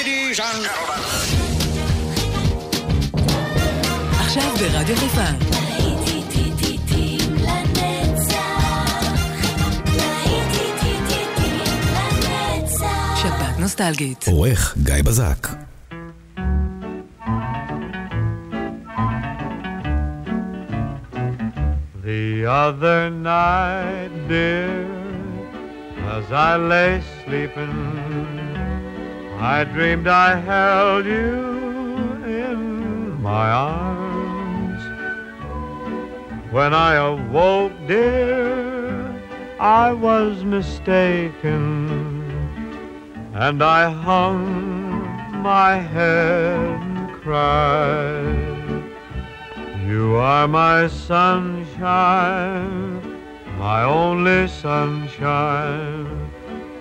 Ladies and gentlemen. עכשיו ברדיו חיפה. נוסטלגית. עורך גיא בזק. The other night, dear, as I lay sleeping, I dreamed I held you in my arms. When I awoke, dear, I was mistaken, and I hung my head and cried. You are my sunshine, my only sunshine.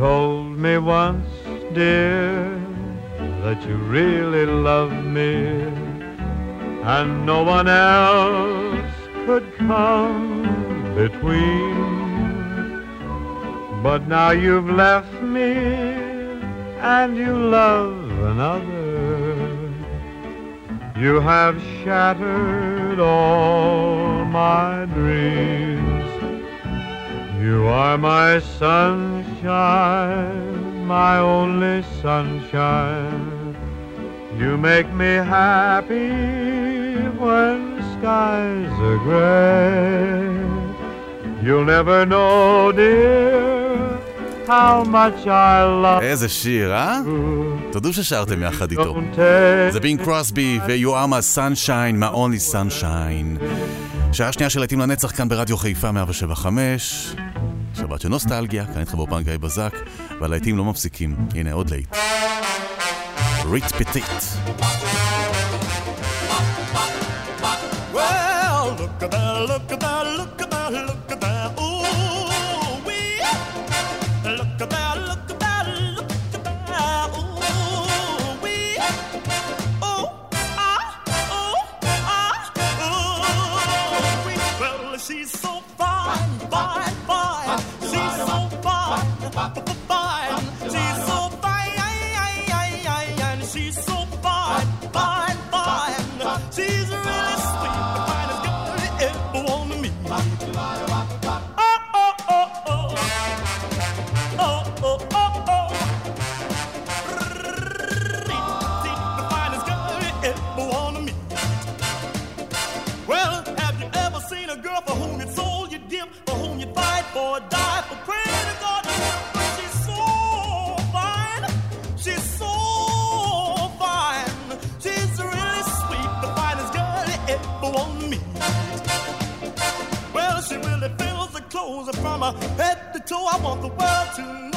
Told me once, dear, that you really loved me, and no one else could come between. But now you've left me, and you love another. You have shattered all my dreams. You are my sunshine, my only sunshine. You make me happy when skies are gray. You'll never know, dear, how much I love איזה שיר, אה? you. תודו ששרתם יחד איתו. זה בינג קרוסבי ו-You are my sunshine, my only sunshine. שעה שנייה של להיטים לנצח כאן ברדיו חיפה 175. שבת של נוסטלגיה, כאן איתך באופן גיא בזק, והלהיטים לא מפסיקים. הנה עוד להיט. ריט פטיט. Look at that, look at that, look at that, look She's really sweet, the finest girl you ever wanna meet. I want the world to know.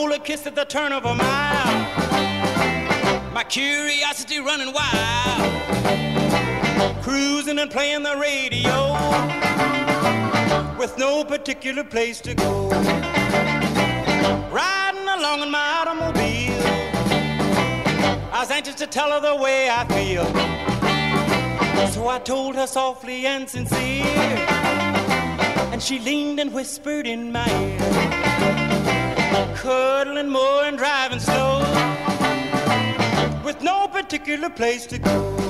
Stole a kiss at the turn of a mile, my curiosity running wild, cruising and playing the radio. With no particular place to go. Riding along in my automobile, I was anxious to tell her the way I feel. So I told her softly and sincere, and she leaned and whispered in my ear, cuddling more and driving slow, with no particular place to go.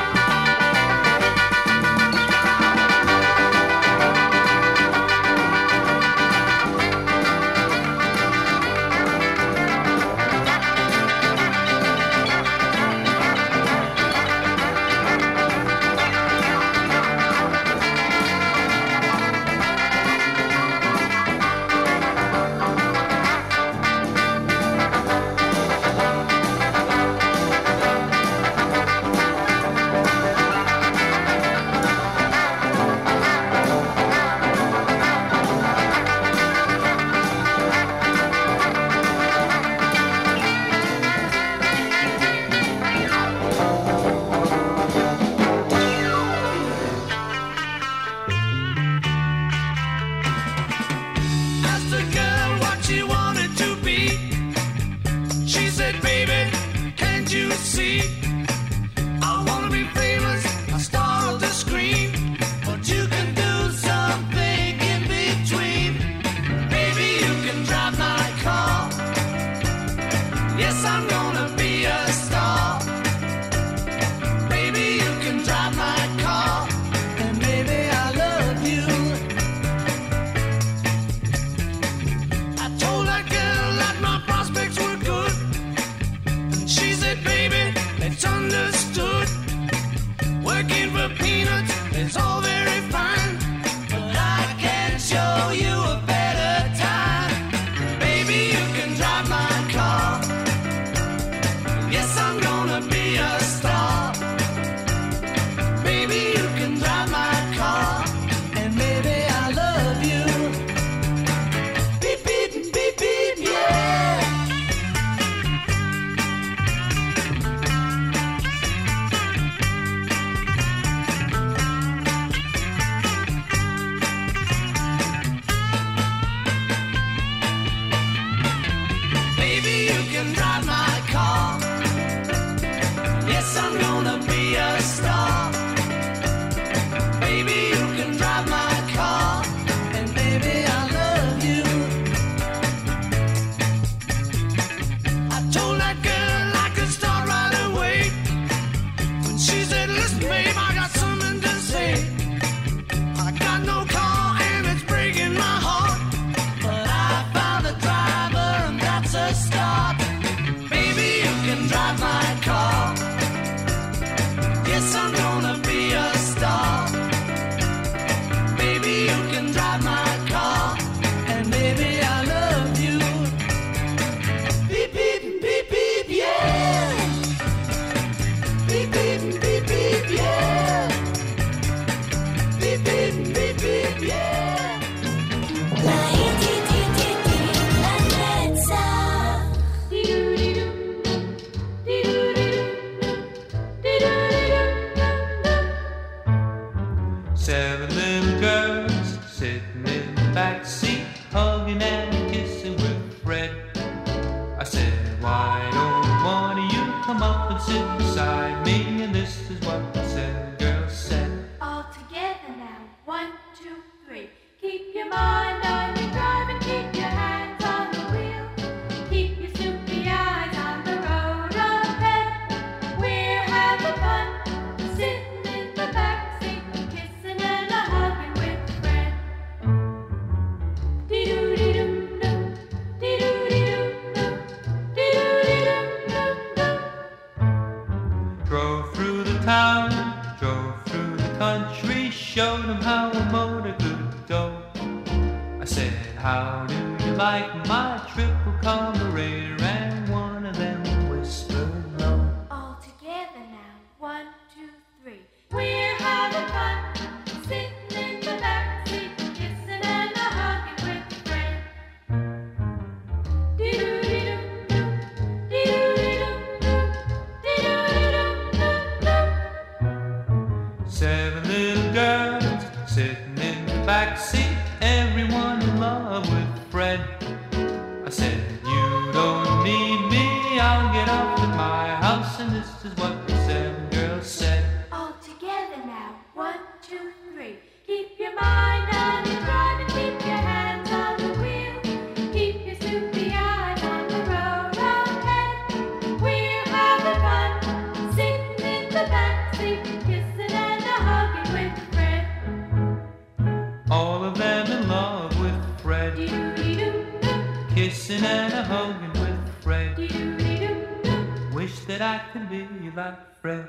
That I could be like Fred.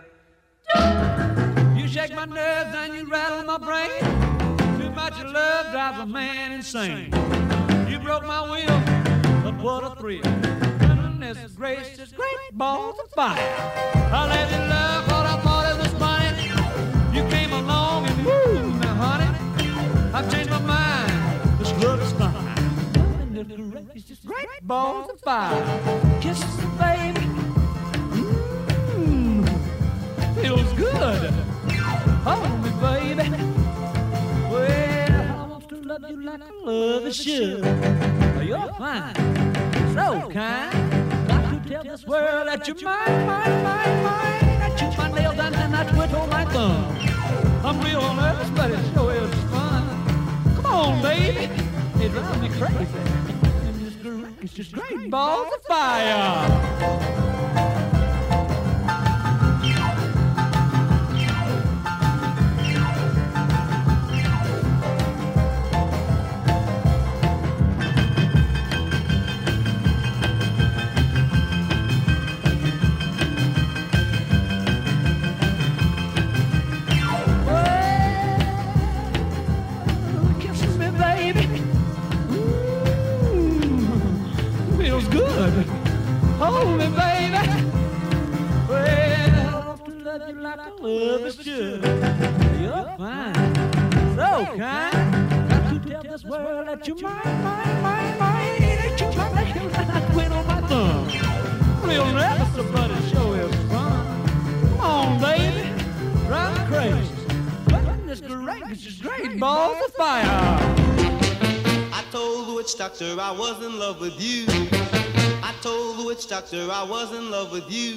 You shake my nerves and you rattle my brain. Too much love drives a man insane. You broke my will, but what a thrill. Goodness gracious, great balls of fire. I let you love what I thought it was funny. You came along and woo, now honey, I've changed my mind. This love is fine. Goodness gracious, great balls of fire. Kisses, baby. Feels good. Hold me, baby. Well, I want to love you like I love a should. You're fine, so kind. Got to tell this world that you're mine, mine, mine, mine. I chew my nails and I twiddle oh my thumb. I'm real nervous, but it sure is fun. Come on, baby. It drives me crazy. It's just great balls of fire. Mine, mine, mine. That you're my nails I quit on my thumb. Real nervous, but it sure is fun. Come on, baby. Me crazy. Great of fire. I told the witch doctor I was in love with you. I told the witch doctor I was in love with you.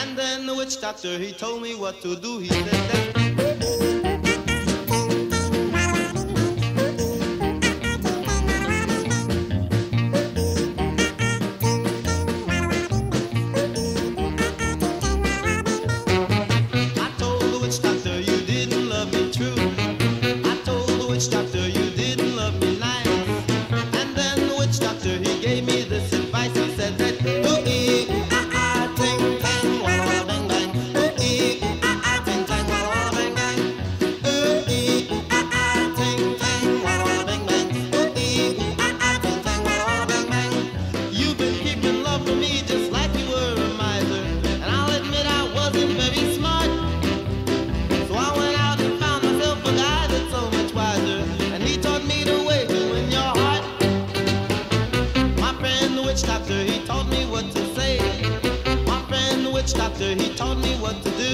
And then the witch doctor he told me what to do. He said that. witch doctor, he taught me what to do.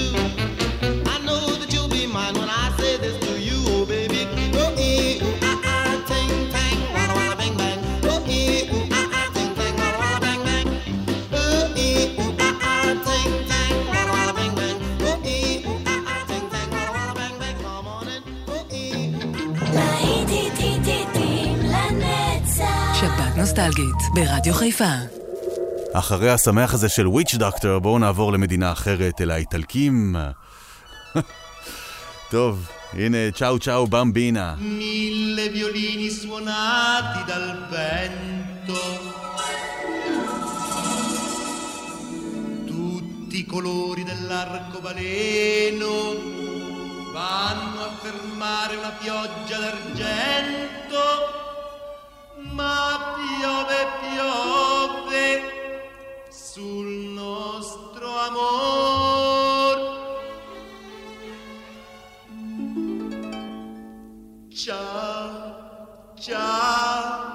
I know that you'll be mine when I say this to you, oh baby. Oh, ee, ooh, ah, אחרי השמח הזה של וויץ' דוקטור, בואו נעבור למדינה אחרת, אל האיטלקים. טוב, הנה, צ'או צ'או במבינה. Mille violini suonati dal vento. Tutti i colori dell'arcobaleno vanno a fermare una pioggia d'argento. Ma piove, piove sul nostro amor. Ciao, ciao,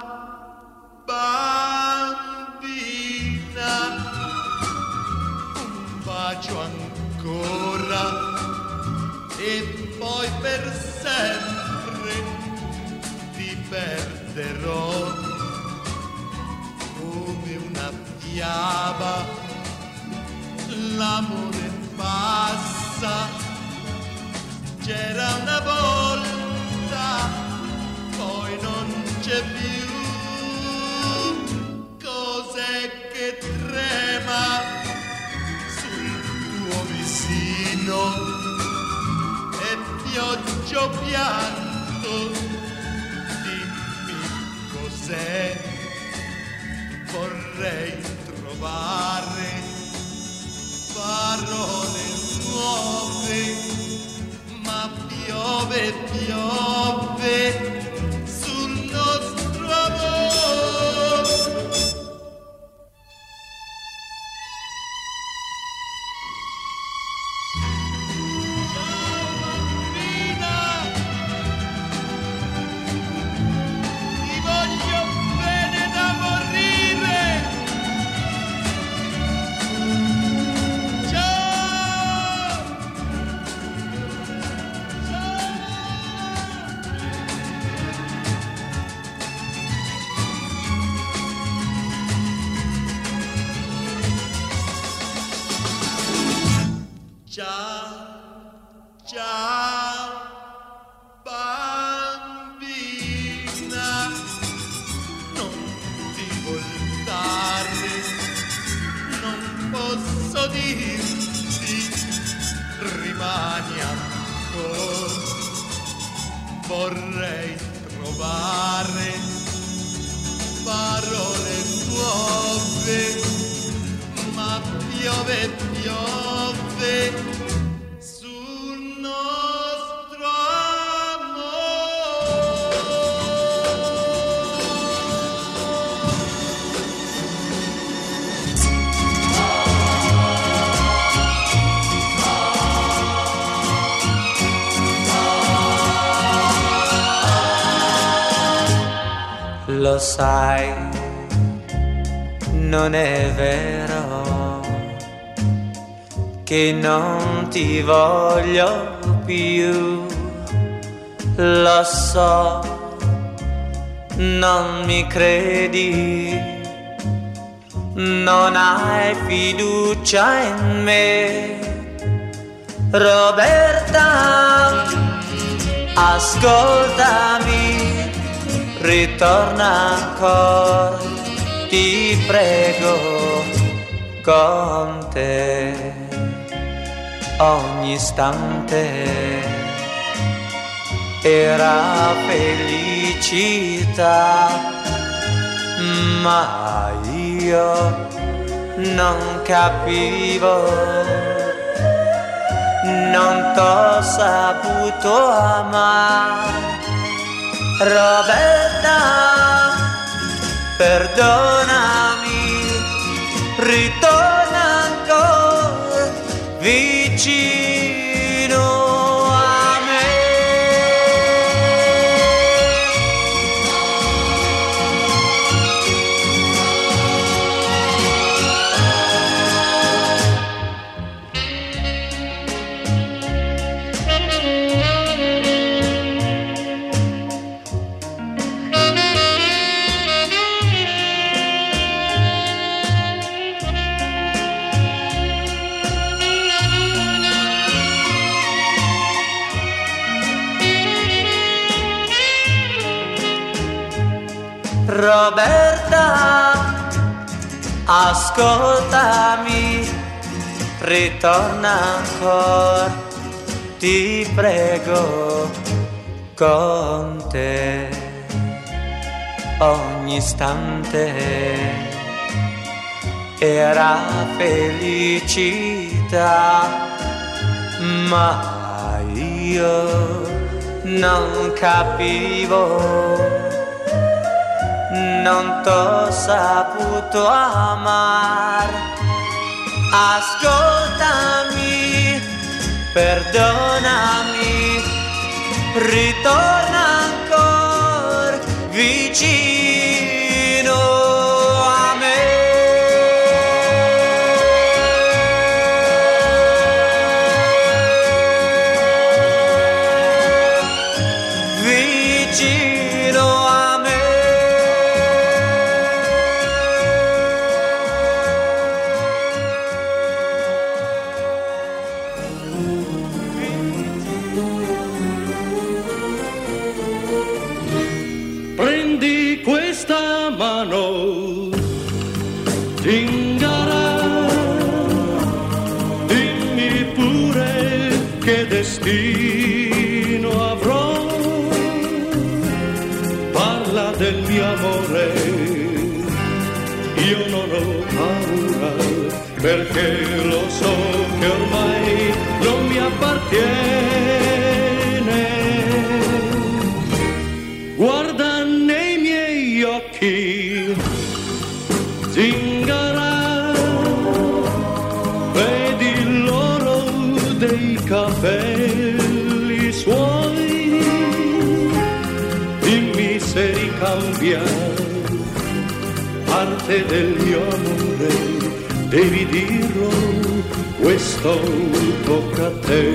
bambina, un bacio ancora. E poi per sempre ti perderò fiaba. L'amore passa c'era una volta, poi non c'è più. Cos'è che trema sul tuo vicino? E pioggia pianto, dimmi cos'è. Trovare parole nuove ma piove, piove Sai, non è vero che non ti voglio più. Lo so, non mi credi, non hai fiducia in me. Roberta, ascoltami, ritorna ancora, ti prego, con te ogni istante era felicità, ma io non capivo non t'ho saputo amare. Roberta, perdonami, ritorna ancora vicino Roberta, ascoltami, ritorna ancora, ti prego, con te. Ogni istante era felicità, ma io non capivo non t'ho saputo amar. Ascoltami, perdonami, ritorna ancora vicino destino avrò. Parla del mio amore, io non ho paura, perché lo so che ormai non mi appartiene. Ricambia parte del mio amore, devi dirlo, questo tocca a te.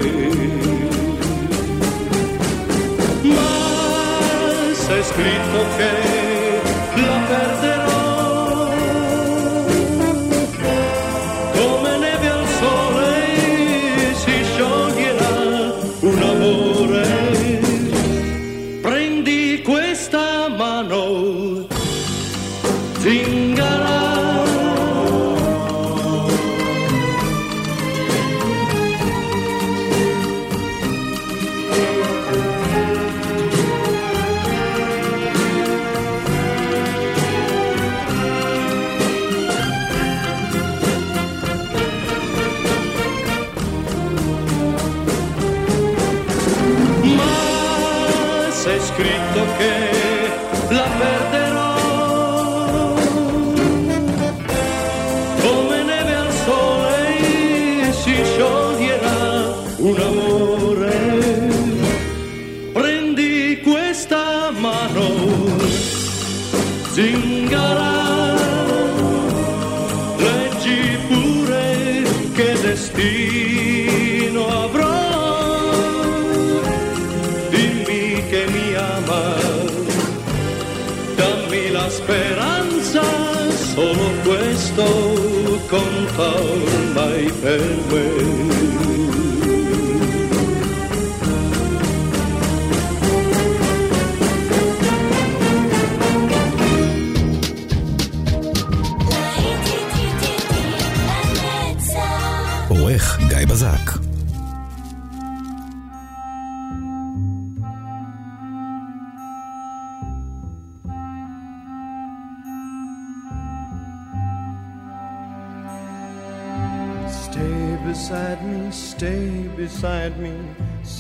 Ma c'è scritto che zingara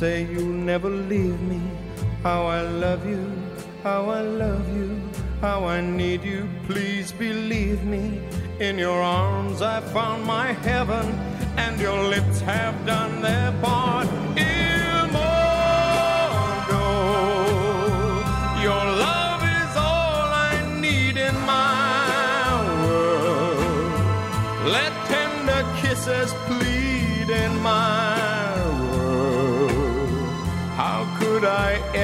Say you'll never leave me. How I love you, how I love you, how I need you. Please believe me. In your arms I found my heaven, and your lips have done their part. Il your love is all I need in my world. Let tender kisses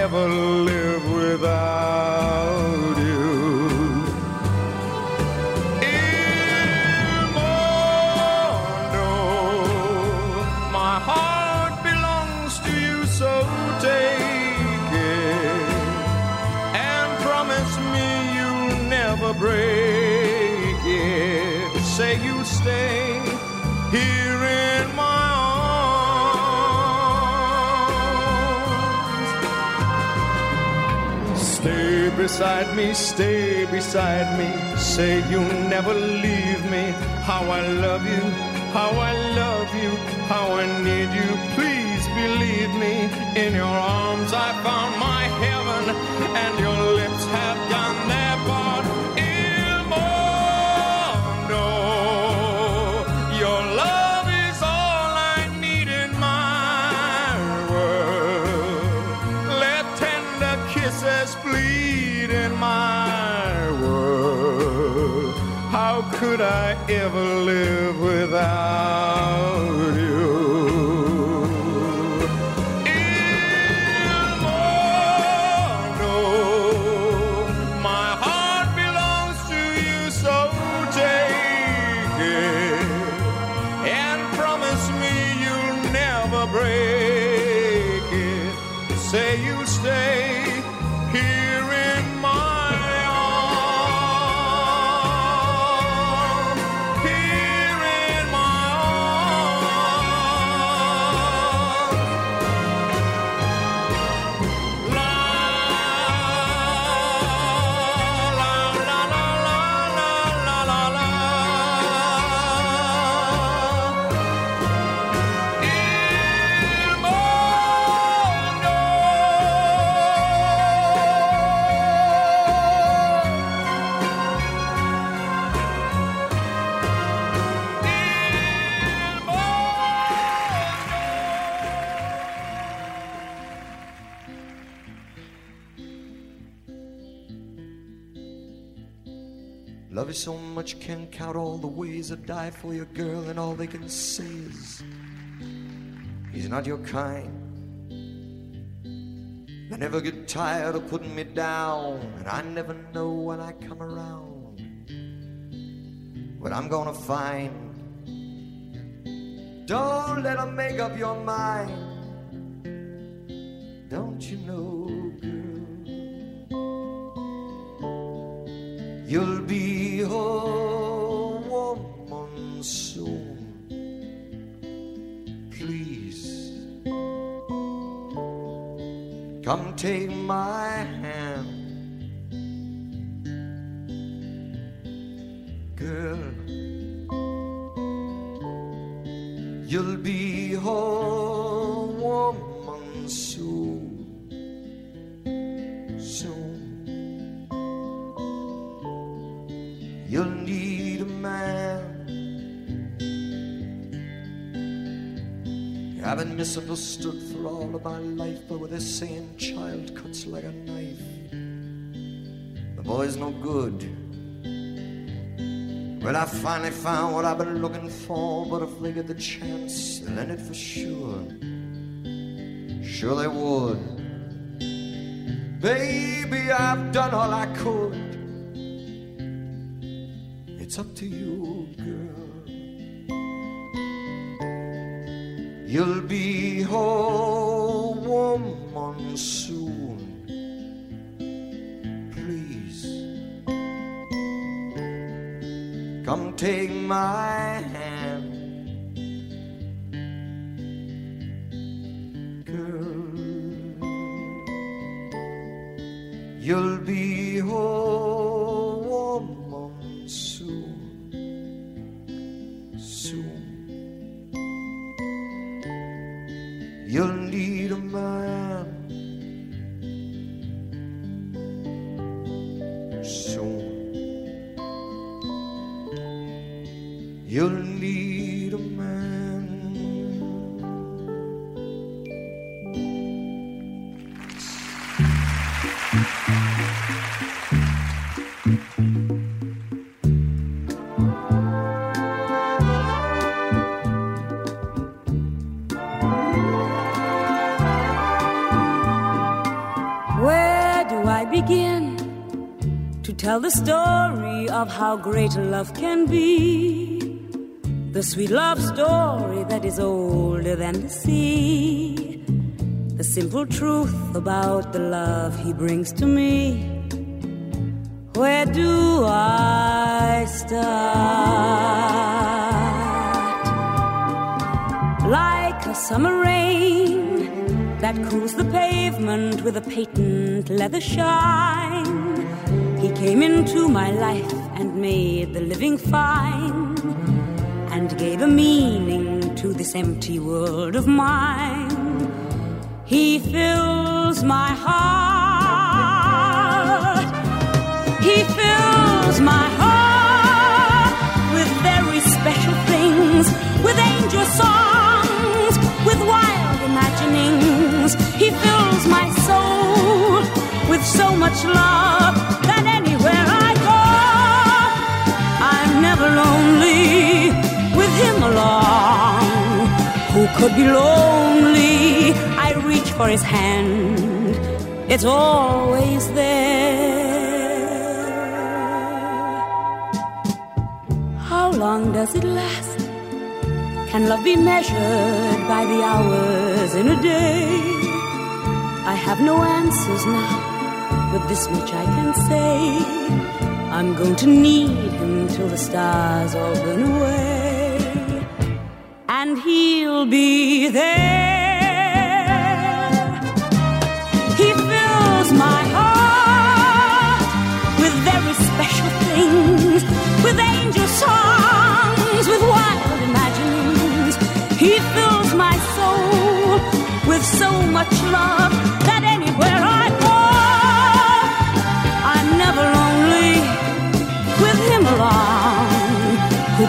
I'll never live without you. Il my heart belongs to you, so take it and promise me you'll never break it. Say you'll stay. Beside me, stay beside me. Say you'll never leave me. How I love you, how I love you, how I need you. Please believe me. In your arms I found my heaven, and your lips have done their part. Without so much, can't count all the ways I'd die for your girl, and all they can say is, He's not your kind. They never get tired of putting me down, and I never know when I come around what I'm gonna find. Don't let 'em make up your mind. Don't you know, girl? You'll be a come take my hand, girl. You'll be a I've been misunderstood for all of my life, but with this saying, child cuts like a knife. The boy's no good. Well, I finally found what I've been looking for, but if they get the chance, they'll end it for sure. Sure they would. Baby, I've done all I could. It's up to you, girl. You'll be a woman soon. Please come take my hand, tell the story of how great love can be. The sweet love story that is older than the sea. The simple truth about the love he brings to me. Where do I start? Like a summer rain that cools the pavement with a patent leather shine he came into my life and made the living fine and gave a meaning to this empty world of mine. He fills my heart. He fills my heart with very special things, with angel songs, with wild imaginings. He fills my soul with so much love never lonely with him along. Who could be lonely? I reach for his hand, it's always there. How long does it last? Can love be measured by the hours in a day? I have no answers now, but this much I can say. I'm going to need him till the stars all burn away. And he'll be there. He fills my heart with very special things, with angel songs, with wild imaginings. He fills my soul with so much love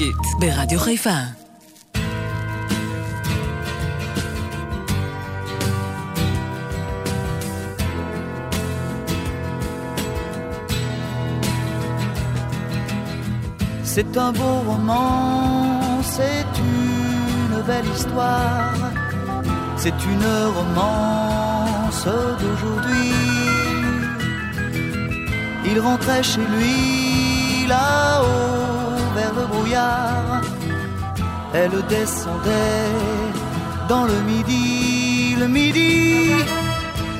שפעת נוסטלגית ברדיו חיפה. C'est un beau roman, c'est une belle histoire, c'est une romance d'aujourd'hui. Il rentrait chez lui là-haut vers le brouillard, elle descendait dans le midi, le midi.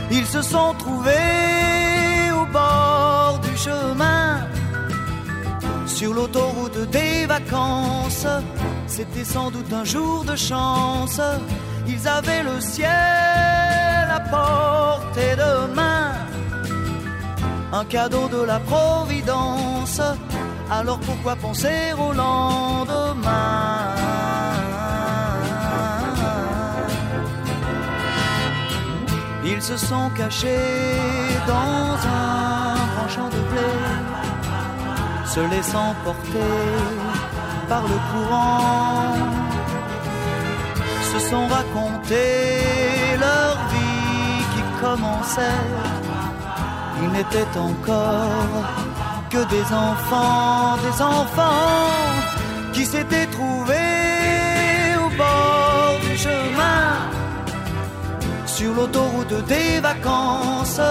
Ils se sont trouvés au bord du chemin sur l'autoroute des vacances. C'était sans doute un jour de chance. Ils avaient le ciel à portée de main. Un cadeau de la Providence. Alors pourquoi penser au lendemain Ils se sont cachés dans un grand champ de blé se laissant porter par le courant, se sont racontés leur vie qui commençait. Ils n'étaient encore que des enfants, des enfants qui s'étaient trouvés au bord du chemin, sur l'autoroute des vacances.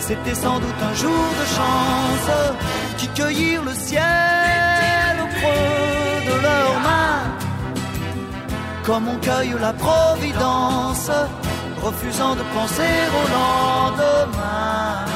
C'était sans doute un jour de chance qui cueillirent le ciel au creux de leurs mains, comme on cueille la providence, refusant de penser au lendemain.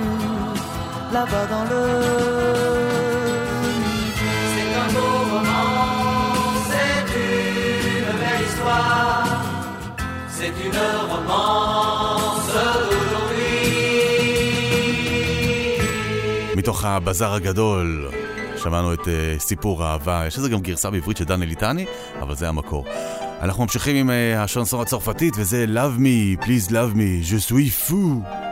là-bas dans le C'est un beau roman, c'est une belle histoire, c'est une romance d'aujourd'hui. מתוך הבזאר הגדול, שמענו את אה, סיפור אהבה, יש לזה גם גרסה בעברית של דן אליטני, אבל זה המקור. אנחנו ממשיכים עם אה, השנסון הצרפתית, וזה Love me, please love me, je suis fou.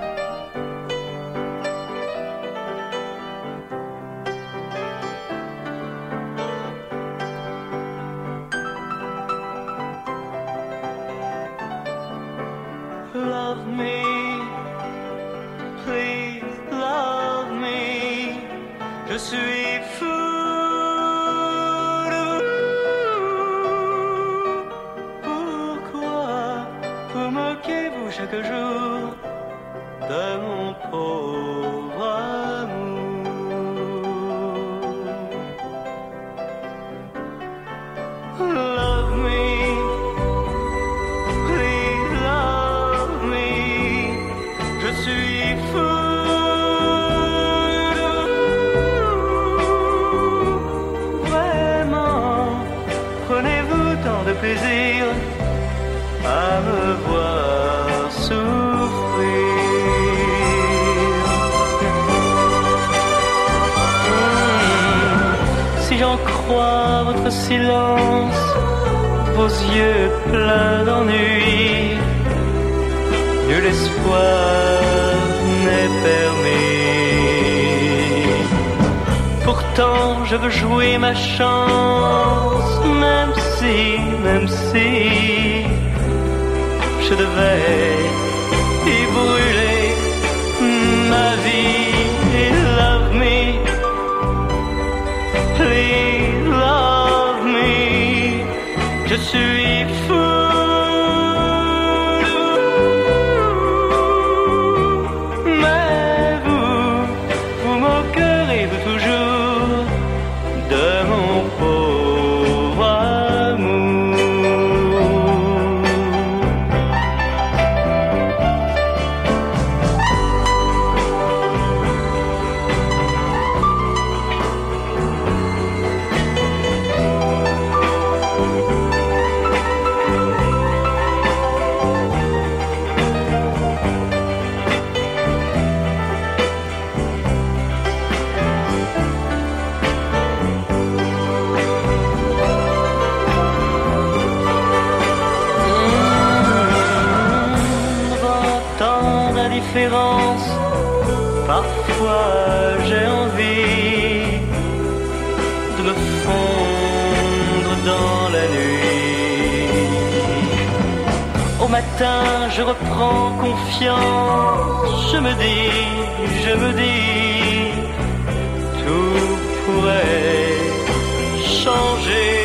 Je veux jouer ma chance, même si, même si je devais parfois j'ai envie de me fondre dans la nuit. Au matin, je reprends confiance, je me dis, je me dis, tout pourrait changer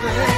to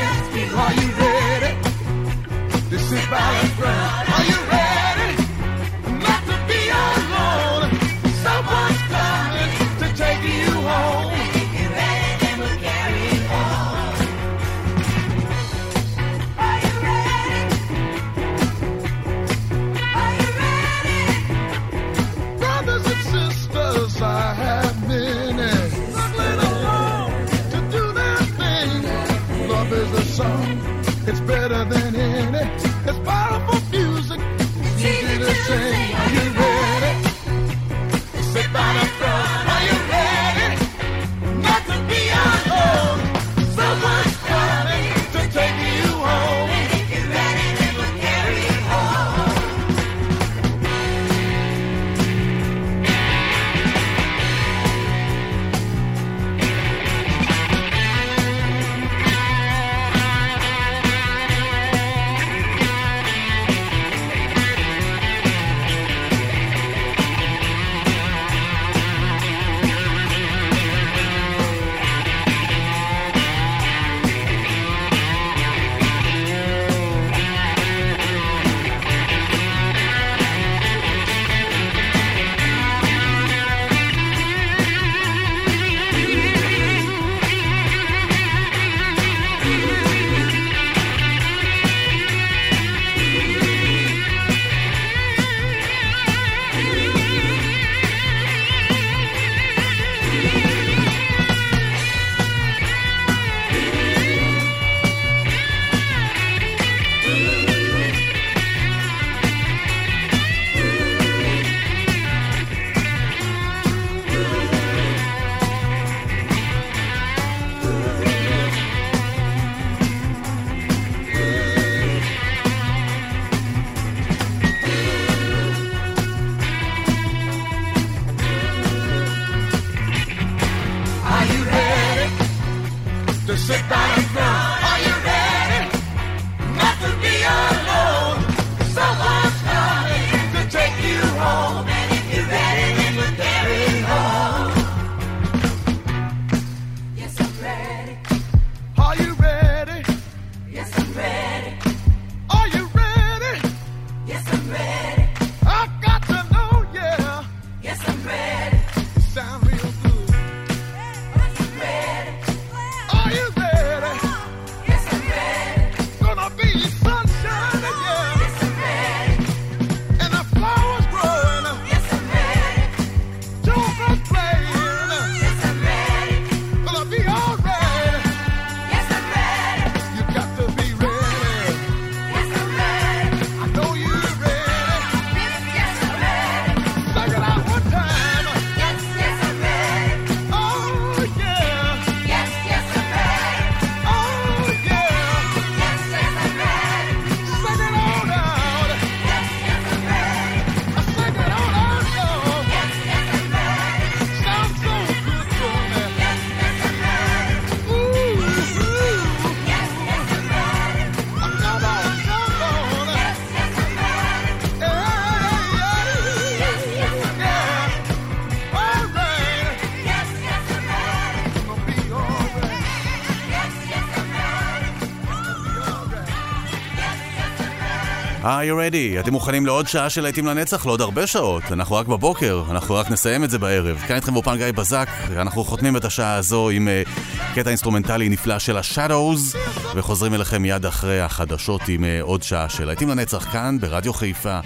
are you ready? אתם מוכנים לעוד שעה של להיטים לנצח? לעוד הרבה שעות. אנחנו רק בבוקר, אנחנו רק נסיים את זה בערב. כאן איתכם באופן גיא בזק, אנחנו חותמים את השעה הזו עם uh, קטע אינסטרומנטלי נפלא של ה-Shadows, וחוזרים אליכם מיד אחרי החדשות עם uh, עוד שעה של להיטים לנצח כאן ברדיו חיפה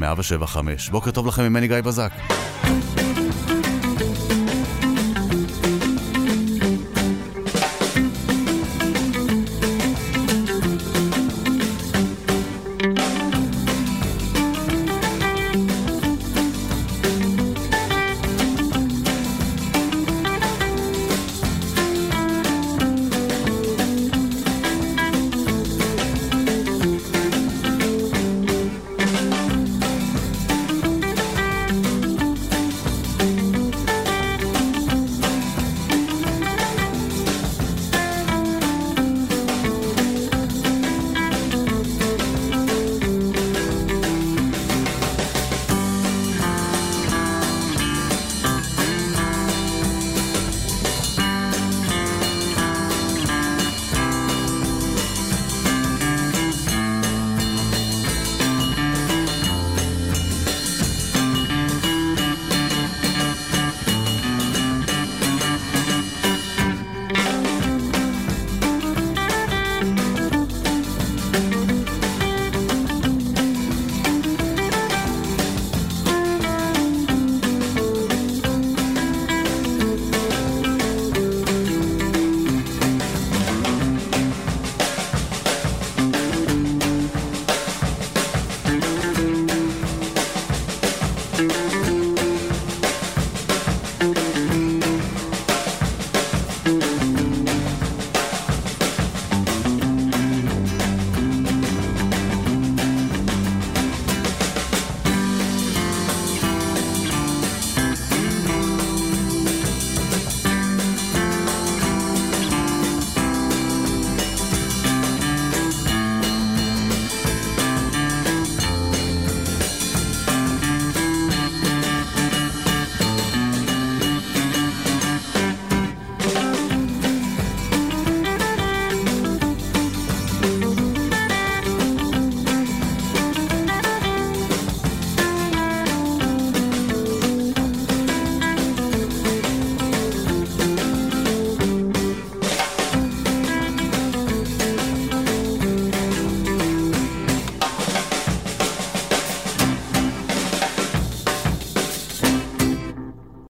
175. בוקר טוב לכם ממני גיא בזק.